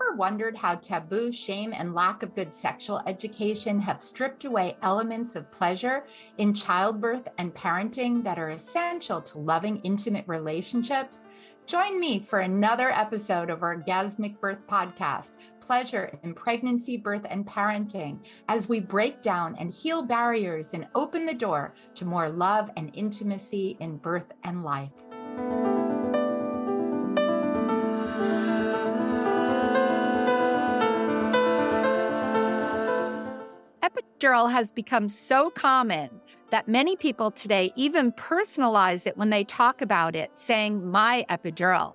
ever wondered how taboo, shame, and lack of good sexual education have stripped away elements of pleasure in childbirth and parenting that are essential to loving, intimate relationships? Join me for another episode of our Orgasmic Birth Podcast Pleasure in Pregnancy, Birth, and Parenting as we break down and heal barriers and open the door to more love and intimacy in birth and life. Epidural has become so common that many people today even personalize it when they talk about it, saying, my epidural.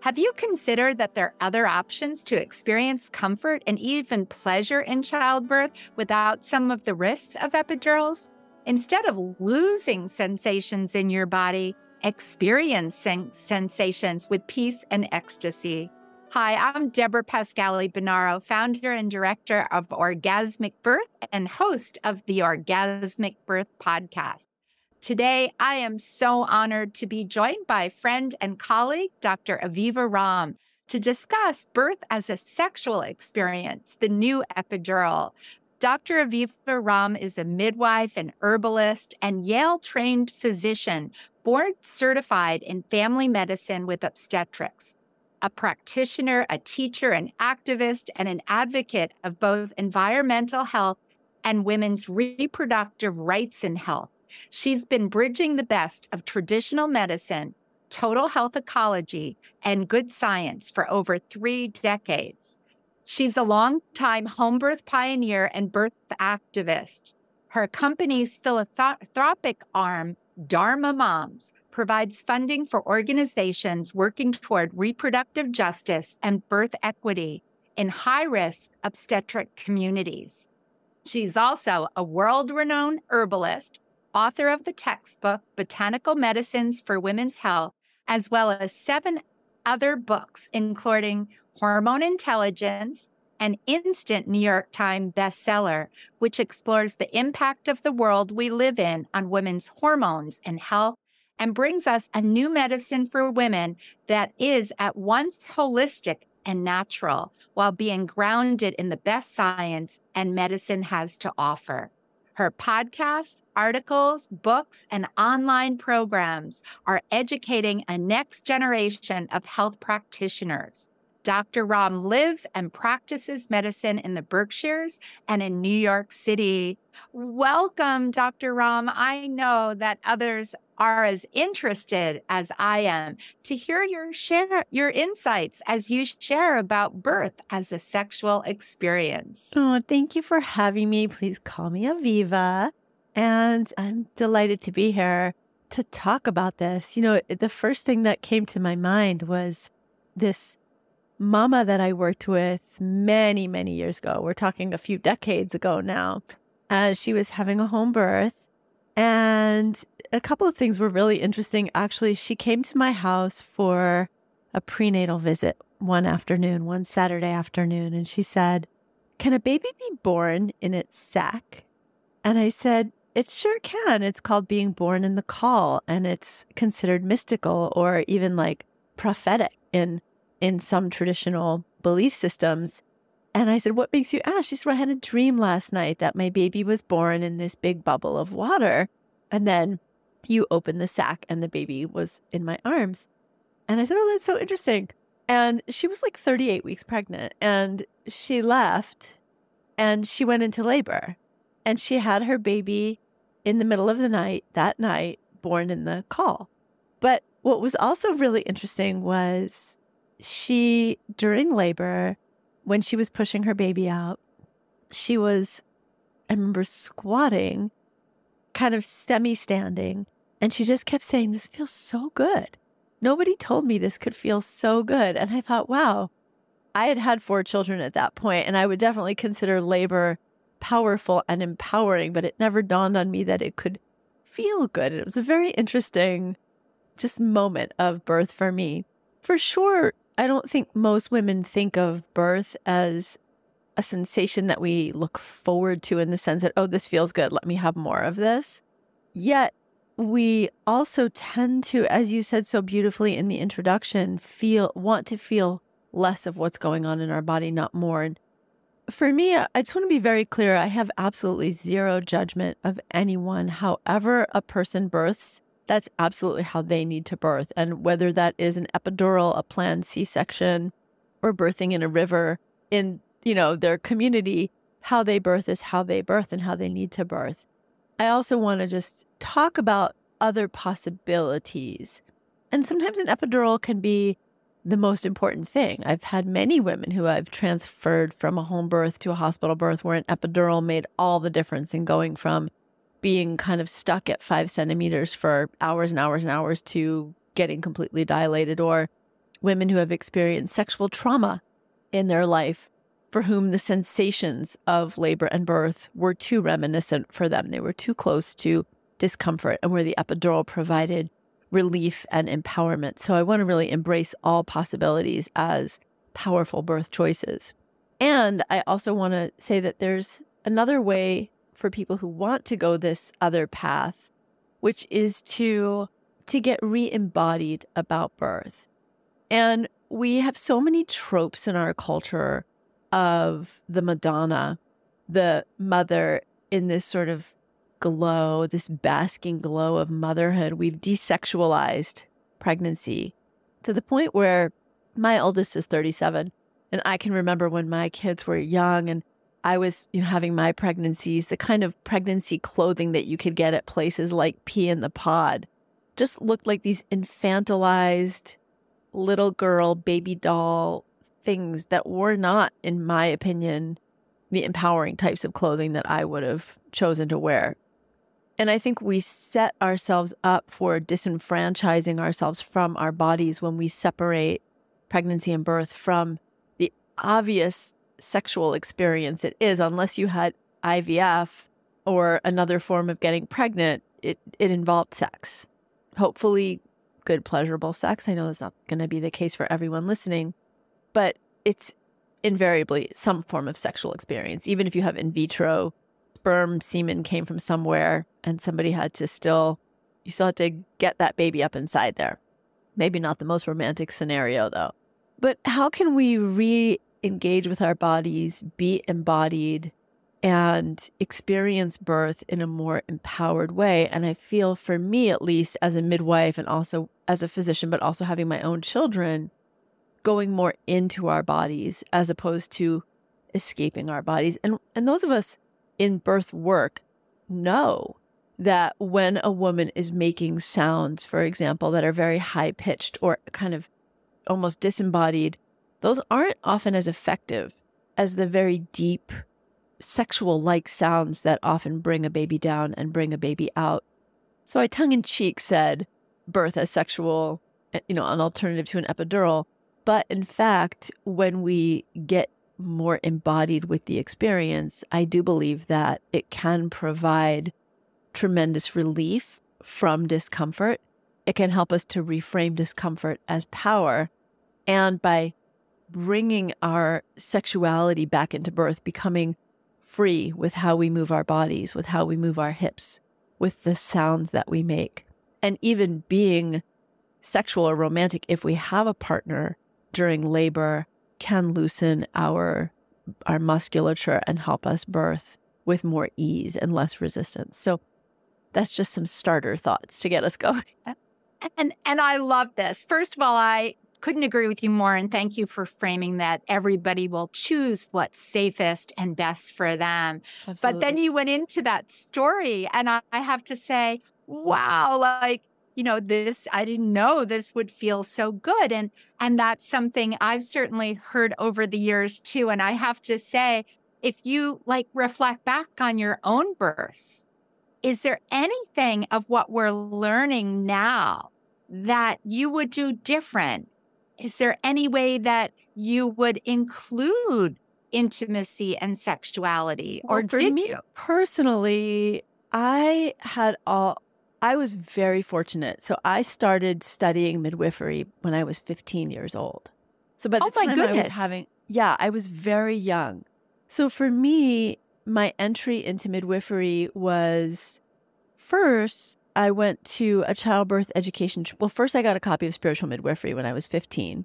Have you considered that there are other options to experience comfort and even pleasure in childbirth without some of the risks of epidurals? Instead of losing sensations in your body, experiencing sensations with peace and ecstasy. Hi, I'm Deborah Pascali Bonaro, founder and director of Orgasmic Birth and host of the Orgasmic Birth podcast. Today, I am so honored to be joined by friend and colleague, Dr. Aviva Romm, to discuss birth as a sexual experience, the new epidural. Dr. Aviva Romm is a midwife and herbalist and Yale trained physician, board certified in family medicine with obstetrics a practitioner, a teacher, an activist, and an advocate of both environmental health and women's reproductive rights and health. She's been bridging the best of traditional medicine, total health ecology, and good science for over three decades. She's a longtime home birth pioneer and birth activist. Her company's philanthropic arm, Dharma Moms, provides funding for organizations working toward reproductive justice and birth equity in high risk obstetric communities. She's also a world renowned herbalist, author of the textbook Botanical Medicines for Women's Health, as well as seven other books, including Hormone Intelligence, an instant New York Times bestseller, which explores the impact of the world we live in on women's hormones and health and brings us a new medicine for women that is at once holistic and natural while being grounded in the best science and medicine has to offer. Her podcasts, articles, books, and online programs are educating a next generation of health practitioners. Dr. Romm lives and practices medicine in the Berkshires and in New York City. Welcome, Dr. Romm. I know that others are as interested as I am to hear your share your insights as you share about birth as a sexual experience. Oh, thank you for having me. Please call me Aviva. And I'm delighted to be here to talk about this. You know, the first thing that came to my mind was this mama that I worked with many, many years ago. We're talking a few decades ago now. As she was having a home birth. And a couple of things were really interesting. Actually, she came to my house for a prenatal visit one afternoon, one Saturday afternoon, and she said, Can a baby be born in its sac? And I said, It sure can. It's called being born in the caul, and it's considered mystical or even like prophetic in in some traditional belief systems. And I said, What makes you ask? She said, I had a dream last night that my baby was born in this big bubble of water. And then you open the sac and the baby was in my arms. And I thought, Oh, that's so interesting. And she was like 38 weeks pregnant and she left and she went into labor and she had her baby in the middle of the night that night, born in the caul. But what was also really interesting was she, during labor, when she was pushing her baby out, she was, I remember squatting, kind of semi standing, and she just kept saying, This feels so good. Nobody told me this could feel so good. And I thought, wow, I had had four children at that point, and I would definitely consider labor powerful and empowering, but it never dawned on me that it could feel good. And it was a very interesting just moment of birth for me. For sure, I don't think most women think of birth as a sensation that we look forward to in the sense that, oh, this feels good. Let me have more of this. Yet we also tend to, as you said so beautifully in the introduction, feel, want to feel less of what's going on in our body, not more. And for me, I just want to be very clear. I have absolutely zero judgment of anyone. However, a person births, that's absolutely how they need to birth. And whether that is an epidural, a planned C section, or birthing in a river in, you know, their community, how they birth is how they birth and how they need to birth. I also want to just talk about other possibilities. And sometimes an epidural can be the most important thing. I've had many women who I've transferred from a home birth to a hospital birth where an epidural made all the difference in going from being kind of stuck at five centimeters for hours and hours and hours to getting completely dilated, or women who have experienced sexual trauma in their life for whom the sensations of labor and birth were too reminiscent for them. They were too close to discomfort, and where the epidural provided relief and empowerment. So I want to really embrace all possibilities as powerful birth choices. And I also want to say that there's another way for people who want to go this other path, which is to to get re-embodied about birth. And we have so many tropes in our culture of the Madonna, the mother in this sort of glow, this basking glow of motherhood. We've desexualized pregnancy to the point where my oldest is 37 and I can remember when my kids were young and I was, you know, having my pregnancies, the kind of pregnancy clothing that you could get at places like Pea in the Pod just looked like these infantilized little girl baby doll things that were not, in my opinion, the empowering types of clothing that I would have chosen to wear. And I think we set ourselves up for disenfranchising ourselves from our bodies when we separate pregnancy and birth from the obvious sexual experience it is, unless you had IVF or another form of getting pregnant, it, it involved sex. Hopefully, good, pleasurable sex. I know that's not going to be the case for everyone listening, but it's invariably some form of sexual experience, even if you have in vitro sperm semen came from somewhere and somebody had to still, you still had to get that baby up inside there. Maybe not the most romantic scenario though. But how can we re engage with our bodies, be embodied, and experience birth in a more empowered way? And I feel for me, at least as a midwife and also as a physician, but also having my own children, going more into our bodies as opposed to escaping our bodies. And and those of us in birth work know that when a woman is making sounds, for example, that are very high pitched or kind of almost disembodied, those aren't often as effective as the very deep sexual like sounds that often bring a baby down and bring a baby out. So I tongue in cheek said birth as sexual, eh, you know, an alternative to an epidural. But in fact, when we get more embodied with the experience, I do believe that it can provide tremendous relief from discomfort. It can help us to reframe discomfort as power. And by bringing our sexuality back into birth, becoming free with how we move our bodies, with how we move our hips, with the sounds that we make, and even being sexual or romantic if we have a partner during labor can loosen our our musculature and help us birth with more ease and less resistance. So that's just some starter thoughts to get us going. And and I love this. First of all, I couldn't agree with you more and thank you for framing that everybody will choose what's safest and best for them. Absolutely. But then you went into that story and I, I have to say, wow, like you know this i didn't know this would feel so good and and that's something i've certainly heard over the years too and i have to say if you like reflect back on your own births is there anything of what we're learning now that you would do different is there any way that you would include intimacy and sexuality or well, did me, you personally i had all I was very fortunate. So I started studying midwifery when I was 15 years old. So by the oh time goodness. I was having, yeah, I was very young. So for me, my entry into midwifery was first, I went to a childbirth education. Well, first, I got a copy of Spiritual Midwifery when I was 15.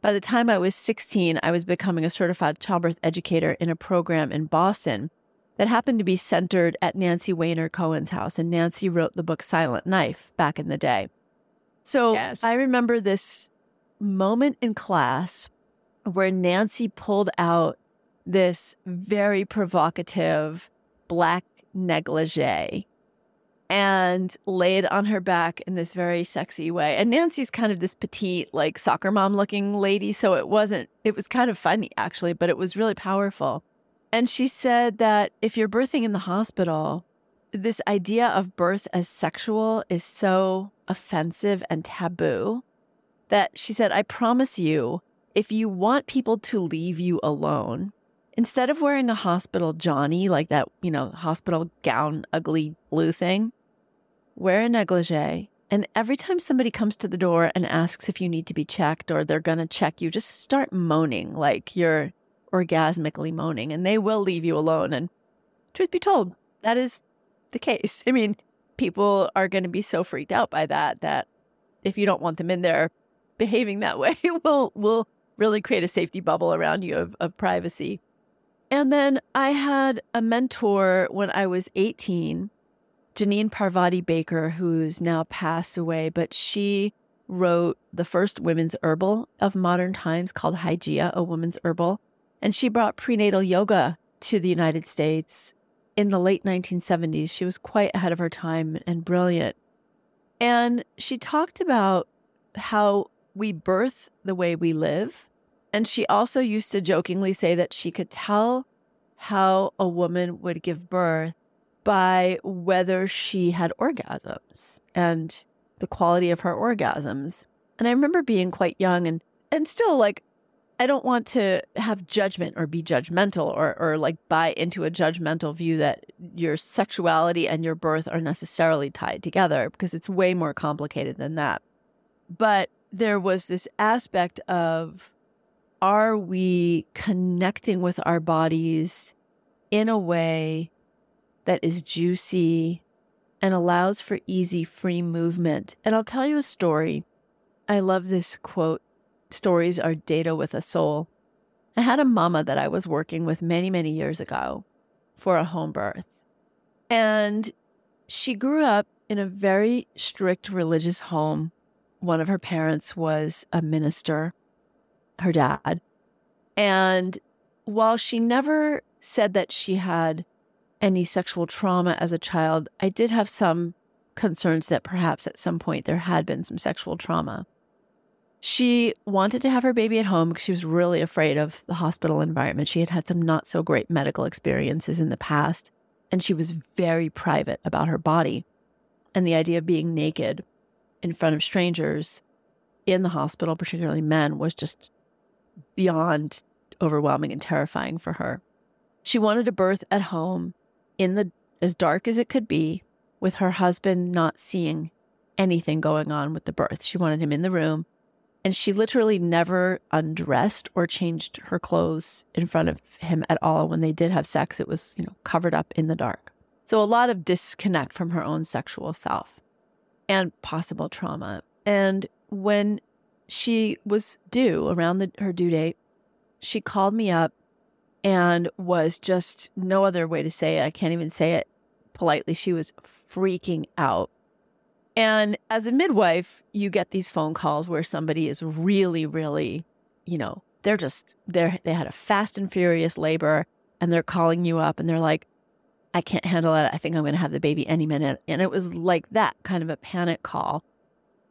By the time I was 16, I was becoming a certified childbirth educator in a program in Boston that happened to be centered at Nancy Wainer Cohen's house. And Nancy wrote the book Silent Knife back in the day. So Yes. I remember this moment in class where Nancy pulled out this very provocative black negligee and laid on her back in this very sexy way. And Nancy's kind of this petite, like soccer mom looking lady. So it wasn't, it was kind of funny actually, but it was really powerful. And she said that if you're birthing in the hospital, this idea of birth as sexual is so offensive and taboo that she said, I promise you, if you want people to leave you alone, instead of wearing a hospital Johnny, like that, you know, hospital gown, ugly blue thing, wear a negligee. And every time somebody comes to the door and asks if you need to be checked or they're going to check you, just start moaning like you're orgasmically moaning and they will leave you alone. And truth be told, that is the case. I mean, people are going to be so freaked out by that that if you don't want them in there behaving that way, will will really create a safety bubble around you of, of privacy. And then I had a mentor when I was 18, Jeannine Parvati Baker, who's now passed away, but she wrote the first women's herbal of modern times called Hygieia, a woman's herbal. And she brought prenatal yoga to the United States in the late 1970s. She was quite ahead of her time and brilliant. And she talked about how we birth the way we live. And she also used to jokingly say that she could tell how a woman would give birth by whether she had orgasms and the quality of her orgasms. And I remember being quite young and and still like I don't want to have judgment or be judgmental or or like buy into a judgmental view that your sexuality and your birth are necessarily tied together because it's way more complicated than that. But there was this aspect of are we connecting with our bodies in a way that is juicy and allows for easy, free movement? And I'll tell you a story. I love this quote stories are data with a soul. I had a mama that I was working with many, many years ago for a home birth. And she grew up in a very strict religious home. One of her parents was a minister, her dad. And while she never said that she had any sexual trauma as a child, I did have some concerns that perhaps at some point there had been some sexual trauma. She wanted to have her baby at home because she was really afraid of the hospital environment. She had had some not so great medical experiences in the past, and she was very private about her body. And the idea of being naked in front of strangers in the hospital, particularly men, was just beyond overwhelming and terrifying for her. She wanted a birth at home in the as dark as it could be with her husband not seeing anything going on with the birth. She wanted him in the room and she literally never undressed or changed her clothes in front of him at all. When they did have sex, it was, you know, covered up in the dark. So a lot of disconnect from her own sexual self and possible trauma. And when she was due around the, her due date, she called me up and was just no other way to say it. I can't even say it politely. She was freaking out. And as a midwife, you get these phone calls where somebody is really, really, you know, they're just they're they had a fast and furious labor and they're calling you up and they're like, I can't handle it. I think I'm gonna have the baby any minute. And it was like that kind of a panic call.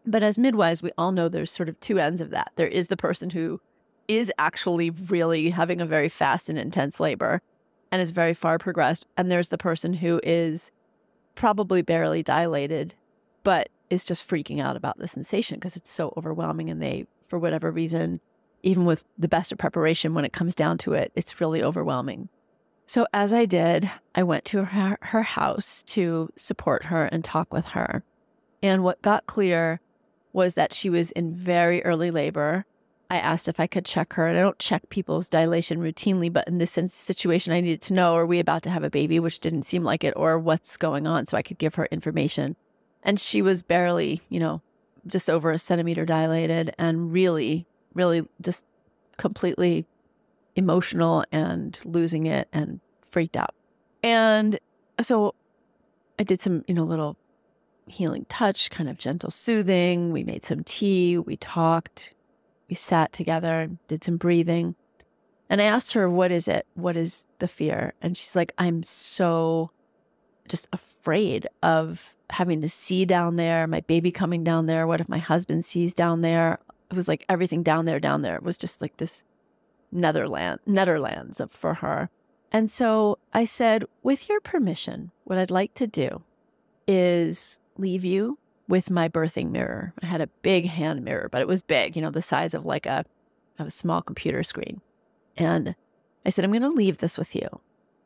But as midwives, we all know there's sort of two ends of that. There is the person who is actually really having a very fast and intense labor and is very far progressed. And there's the person who is probably barely dilated, but is just freaking out about the sensation because it's so overwhelming. And they, for whatever reason, even with the best of preparation, when it comes down to it, it's really overwhelming. So, as I did, I went to her, her house to support her and talk with her. And what got clear was that she was in very early labor. I asked if I could check her, and I don't check people's dilation routinely, but in this situation, I needed to know are we about to have a baby, which didn't seem like it, or what's going on so I could give her information. And she was barely, you know, just over a centimeter dilated and really really just completely emotional and losing it and freaked out. And so I did some, you know, little healing touch, kind of gentle soothing. We made some tea, we talked, we sat together, and did some breathing. And I asked her, What is it? What is the fear? And she's like, I'm so just afraid of having to see down there, my baby coming down there. What if my husband sees down there? It was like everything down there, down there. Was just like this Netherland, Netherlands up for her. And so I said, with your permission, what I'd like to do is leave you with my birthing mirror. I had a big hand mirror, but it was big, you know, the size of like a, of a small computer screen. And I said, I'm going to leave this with you.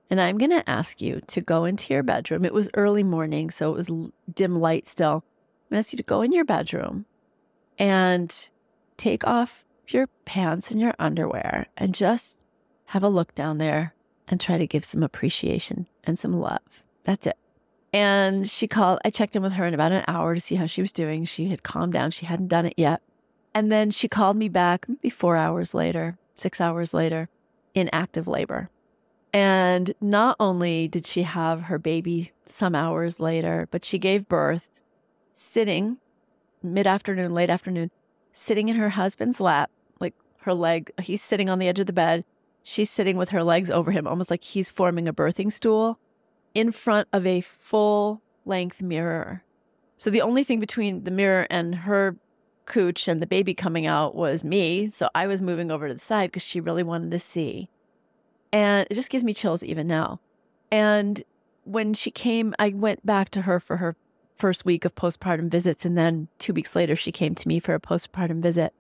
And I'm going to ask you to go into your bedroom. It was early morning, so it was dim light still. I'm going to ask you to go in your bedroom and take off your pants and your underwear and just have a look down there and try to give some appreciation and some love. That's it. And she called, I checked in with her in about an hour to see how she was doing. She had calmed down, she hadn't done it yet. And then she called me back maybe four hours later, six hours later, in active labor. And not only did she have her baby some hours later, but she gave birth sitting mid afternoon, late afternoon, sitting in her husband's lap, like her leg, he's sitting on the edge of the bed. She's sitting with her legs over him, almost like he's forming a birthing stool in front of a full length mirror. So the only thing between the mirror and her cooch and the baby coming out was me. So I was moving over to the side because she really wanted to see. And it just gives me chills even now. And when she came, I went back to her for her first week of postpartum visits. And then two weeks later, she came to me for a postpartum visit.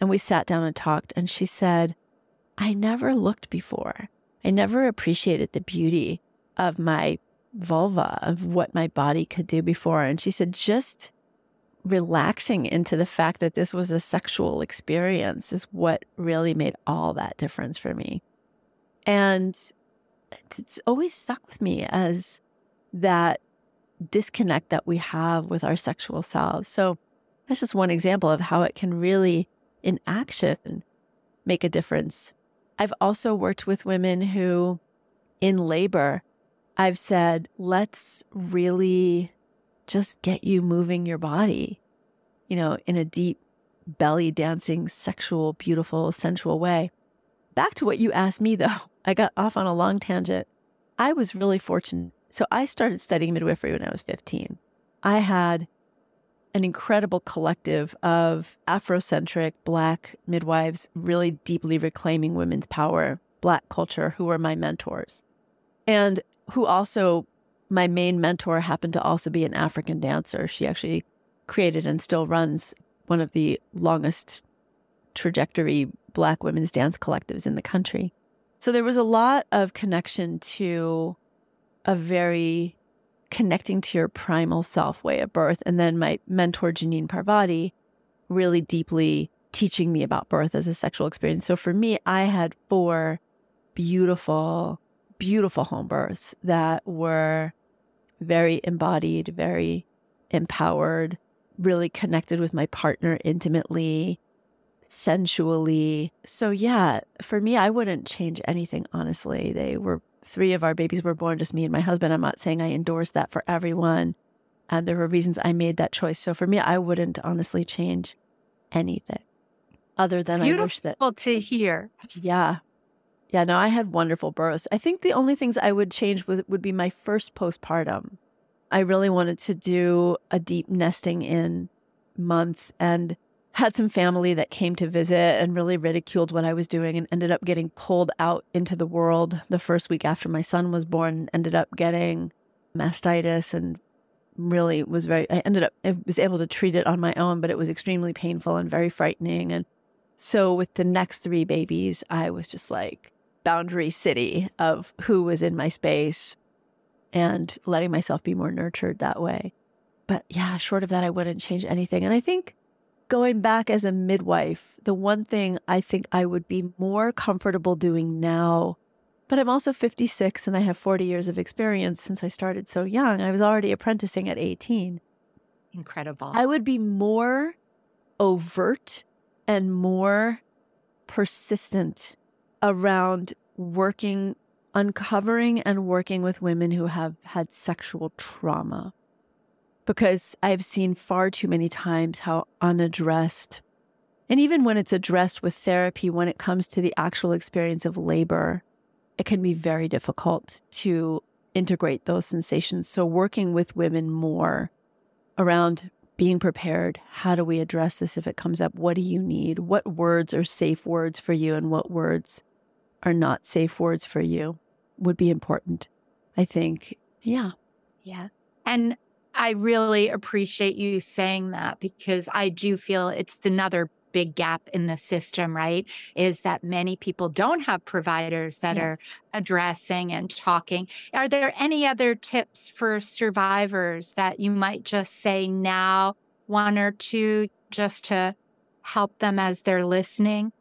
And we sat down and talked. And she said, I never looked before. I never appreciated the beauty of my vulva, of what my body could do before. And she said, just relaxing into the fact that this was a sexual experience is what really made all that difference for me. And it's always stuck with me as that disconnect that we have with our sexual selves. So that's just one example of how it can really, in action, make a difference. I've also worked with women who, in labor, I've said, let's really just get you moving your body, you know, in a deep belly dancing, sexual, beautiful, sensual way. Back to what you asked me, though, I got off on a long tangent. I was really fortunate. So I started studying midwifery when I was 15. I had an incredible collective of Afrocentric Black midwives, really deeply reclaiming women's power, Black culture, who were my mentors. And who also, my main mentor happened to also be an African dancer. She actually created and still runs one of the longest trajectory Black women's dance collectives in the country. So there was a lot of connection to a very connecting to your primal self way of birth. And then my mentor, Jeannine Parvati, really deeply teaching me about birth as a sexual experience. So for me, I had four beautiful, beautiful home births that were very embodied, very empowered, really connected with my partner intimately, sensually. So, yeah, for me, I wouldn't change anything, honestly. They were three of our babies were born just me and my husband. I'm not saying I endorse that for everyone. And there were reasons I made that choice. So, for me, I wouldn't honestly change anything other than Beautiful I wish that. well to hear. Yeah. Yeah, no, I had wonderful births. I think the only things I would change would, be my first postpartum. I really wanted to do a deep nesting in month and had some family that came to visit and really ridiculed what I was doing and ended up getting pulled out into the world the first week after my son was born, ended up getting mastitis and really was very I ended up I was able to treat it on my own, but it was extremely painful and very frightening. And so with the next three babies, I was just like boundary city of who was in my space and letting myself be more nurtured that way. But yeah, short of that, I wouldn't change anything. And I think going back as a midwife, the one thing I think I would be more comfortable doing now, but I'm also 56 and I have 40 years of experience since I started so young. I was already apprenticing at 18. Incredible. I would be more overt and more persistent around working, uncovering and working with women who have had sexual trauma. Because I've seen far too many times how unaddressed, and even when it's addressed with therapy, when it comes to the actual experience of labor, it can be very difficult to integrate those sensations. So, working with women more around being prepared. How do we address this if it comes up? What do you need? What words are safe words for you and what words are not safe words for you would be important. I think. Yeah. Yeah. And I really appreciate you saying that because I do feel it's another big gap in the system, right? Is that many people don't have providers that yeah. are addressing and talking. Are there any other tips for survivors that you might just say now, one or two, just to help them as they're listening?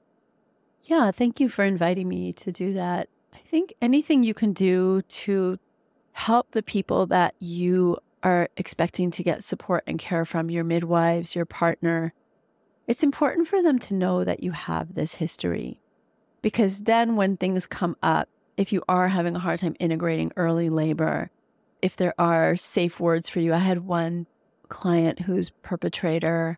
Yeah, thank you for inviting me to do that. I think anything you can do to help the people that you are expecting to get support and care from your midwives, your partner, it's important for them to know that you have this history because then when things come up, if you are having a hard time integrating early labor, if there are safe words for you, I had one client whose perpetrator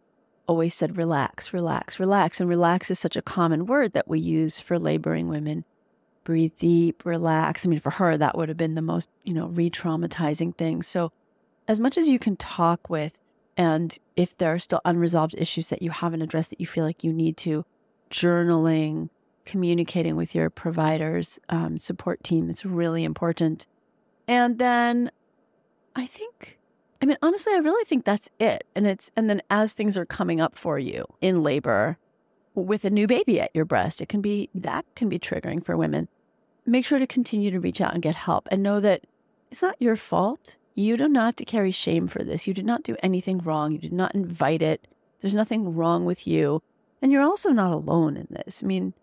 always said, relax, relax, relax. And relax is such a common word that we use for laboring women. Breathe deep, relax. I mean, for her, that would have been the most, you know, re traumatizing thing. So, as much as you can talk with and if there are still unresolved issues that you haven't addressed that you feel like you need to, journaling, communicating with your providers, um, support team, it's really important. And then I think, I mean, honestly, I really think that's it. And it's, and then as things are coming up for you in labor with a new baby at your breast, it can be, that can be triggering for women. Make sure to continue to reach out and get help and know that it's not your fault. You do not have to carry shame for this. You did not do anything wrong. You did not invite it. There's nothing wrong with you. And you're also not alone in this. I mean,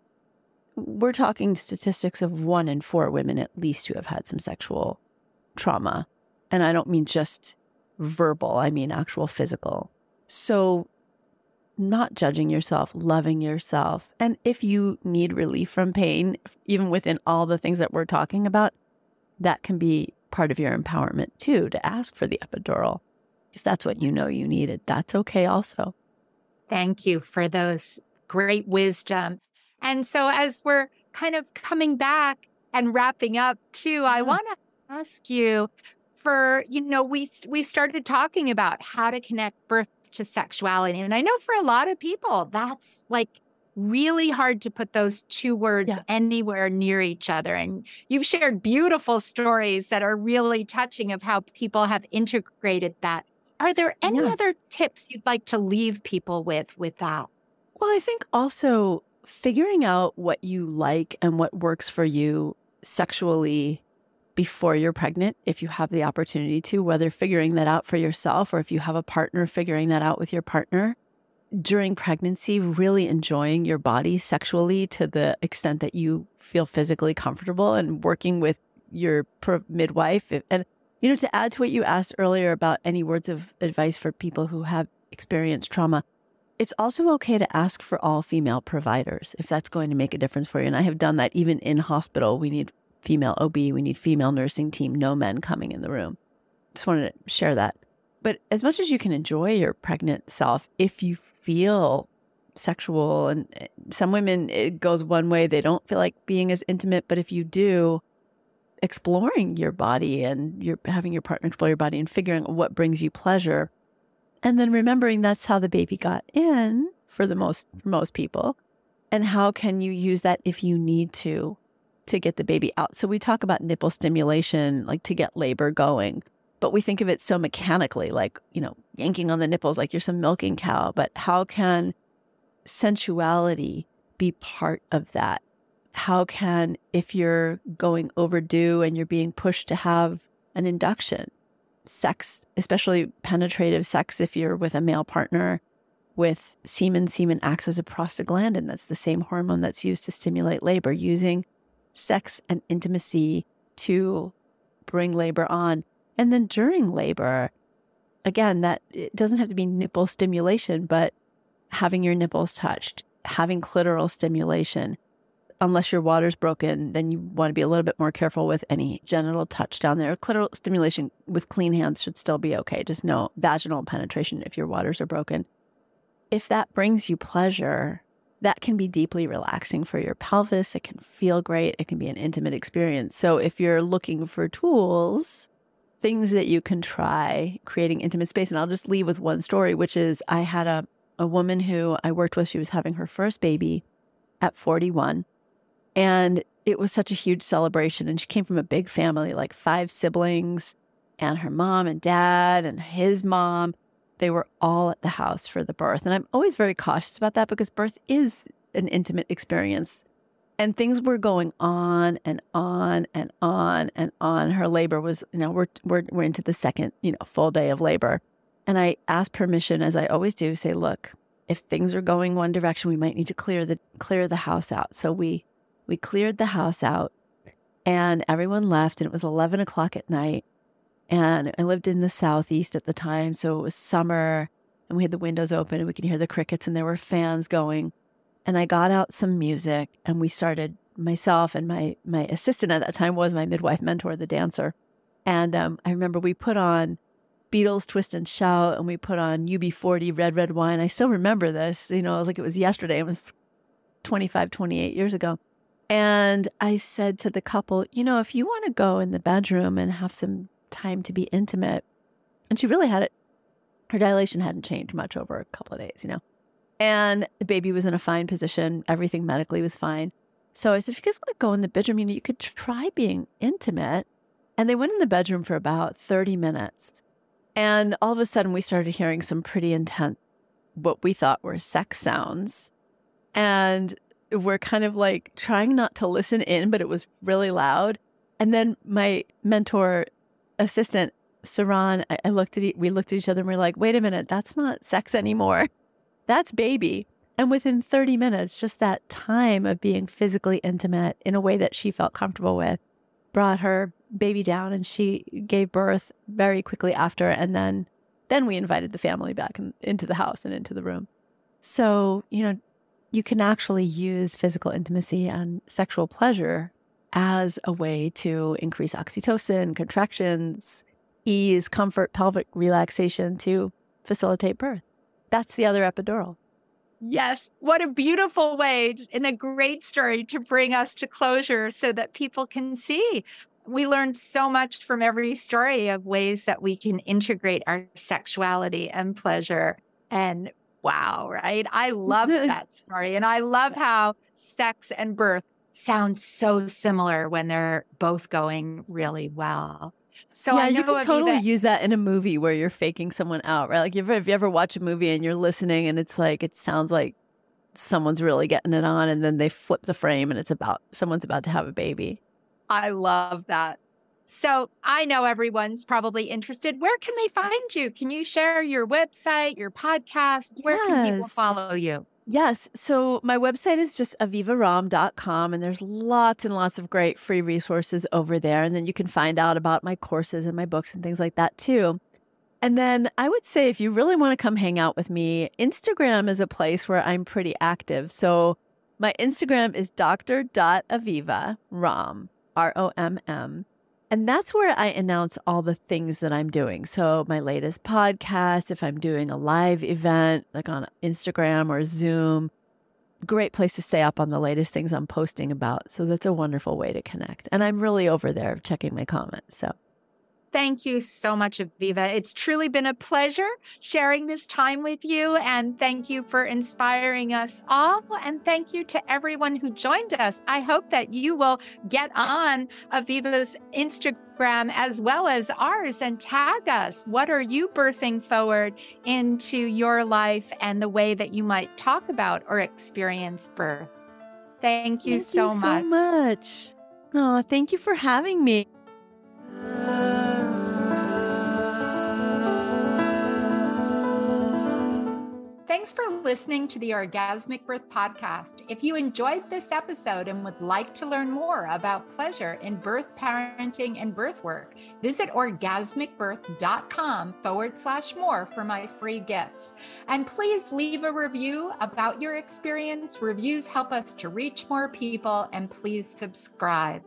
we're talking statistics of one in four women at least who have had some sexual trauma. And I don't mean just verbal, I mean actual physical. So, not judging yourself, loving yourself. And if you need relief from pain, even within all the things that we're talking about, that can be part of your empowerment too to ask for the epidural. If that's what you know you needed, that's okay also. Thank you for those great wisdom. And so, as we're kind of coming back and wrapping up too, I want to ask you for you know we we started talking about how to connect birth to sexuality and i know for a lot of people that's like really hard to put those two words yeah. anywhere near each other. And you've shared beautiful stories that are really touching of how people have integrated that. Are there any yeah. other tips you'd like to leave people with with that? Well, I think also figuring out what you like and what works for you sexually before you're pregnant, if you have the opportunity to, whether figuring that out for yourself or if you have a partner, figuring that out with your partner during pregnancy really enjoying your body sexually to the extent that you feel physically comfortable and working with your midwife. And you know to add to what you asked earlier about any words of advice for people who have experienced trauma it's also okay to ask for all female providers if that's going to make a difference for you. And i have done that even in hospital. We need female ob we need female nursing team no men coming in the room. Just wanted to share that. But as much as you can enjoy your pregnant self if you feel sexual and eh, some women it goes one way they don't feel like being as intimate but if you do exploring your body and you're having your partner explore your body and figuring out what brings you pleasure and then remembering that's how the baby got in for the most for most people and how can you use that if you need to to get the baby out so we talk about nipple stimulation like to get labor going but we think of it so mechanically, like, you know, yanking on the nipples like you're some milking cow. But how can sensuality be part of that? How can, if you're going overdue and you're being pushed to have an induction, sex, especially penetrative sex, if you're with a male partner, with semen, semen acts as a prostaglandin. That's the same hormone that's used to stimulate labor, using sex and intimacy to bring labor on and then during labor, again, that it doesn't have to be nipple stimulation, but having your nipples touched, having clitoral stimulation. Unless your water's broken, then you want to be a little bit more careful with any genital touch down there. Clitoral stimulation with clean hands should still be okay. Just no vaginal penetration if your waters are broken. If that brings you pleasure, that can be deeply relaxing for your pelvis. It can feel great. It can be an intimate experience. So if you're looking for tools, things that you can try creating intimate space, and I'll just leave with one story, which is I had a, a woman who I worked with. She was having her first baby at 41. And it was such a huge celebration. And she came from a big family, like five siblings, and her mom and dad, and his mom. They were all at the house for the birth. And I'm always very cautious about that because birth is an intimate experience. And things were going on and on and on and on. Her labor was, you know, we're, we're, we're into the second, you know, full day of labor. And I asked permission, as I always do, say, look, if things are going one direction, we might need to clear the clear the house out. So we we cleared the house out and everyone left and it was 11 o'clock at night and I lived in the southeast at the time. So it was summer and we had the windows open and we could hear the crickets and there were fans going. And I got out some music and we started myself and my my assistant at that time was my midwife mentor, the dancer. And um, I remember we put on Beatles Twist and Shout and we put on UB40 Red Red Wine. I still remember this, you know, like it was yesterday. It was 25, 28 years ago. And I said to the couple, you know, if you want to go in the bedroom and have some time to be intimate. And she really had it. Her dilation hadn't changed much over a couple of days, you know. And the baby was in a fine position. Everything medically was fine. So I said, if you guys want to go in the bedroom, you know, you could try being intimate. And they went in the bedroom for about 30 minutes. And all of a sudden, we started hearing some pretty intense, what we thought were sex sounds. And we're kind of like trying not to listen in, but it was really loud. And then my mentor assistant, Saran, I, I looked at e- we looked at each other and we are like, wait a minute, that's not sex anymore. That's baby. And within 30 minutes, just that time of being physically intimate in a way that she felt comfortable with brought her baby down and she gave birth very quickly after. And then, then we invited the family back in, into the house and into the room. So, you know, you can actually use physical intimacy and sexual pleasure as a way to increase oxytocin, contractions, ease, comfort, pelvic relaxation to facilitate birth. That's the other epidural. Yes. What a beautiful way and a great story to bring us to closure so that people can see. We learned so much from every story of ways that we can integrate our sexuality and pleasure. And wow, right? I love that story. And I love how sex and birth sound so similar when they're both going really well. So yeah, you can totally use that in a movie where you're faking someone out, right? Like if, if you ever watch a movie and you're listening and it's like it sounds like someone's really getting it on, and then they flip the frame and it's about someone's about to have a baby. I love that. So I know everyone's probably interested. Where can they find you? Can you share your website, your podcast? Where yes. can people follow you? Yes. So my website is just avivaromm.com and there's lots and lots of great free resources over there. And then you can find out about my courses and my books and things like that too. And then I would say if you really want to come hang out with me, Instagram is a place where I'm pretty active. So my Instagram is dr.aviva Romm, R O M M. And that's where I announce all the things that I'm doing. So, my latest podcast, if I'm doing a live event like on Instagram or Zoom, great place to stay up on the latest things I'm posting about. So, that's a wonderful way to connect. And I'm really over there checking my comments. So, Thank you so much, Aviva. It's truly been a pleasure sharing this time with you. And thank you for inspiring us all. And thank you to everyone who joined us. I hope that you will get on Aviva's Instagram as well as ours and tag us. What are you birthing forward into your life and the way that you might talk about or experience birth? Thank you so much. thank so you much. so much. Oh, thank you for having me. Thanks for listening to the Orgasmic Birth Podcast. If you enjoyed this episode and would like to learn more about pleasure in birth, parenting, and birth work, visit orgasmicbirth.com forward slash more for my free gifts. And please leave a review about your experience. Reviews help us to reach more people, and please subscribe.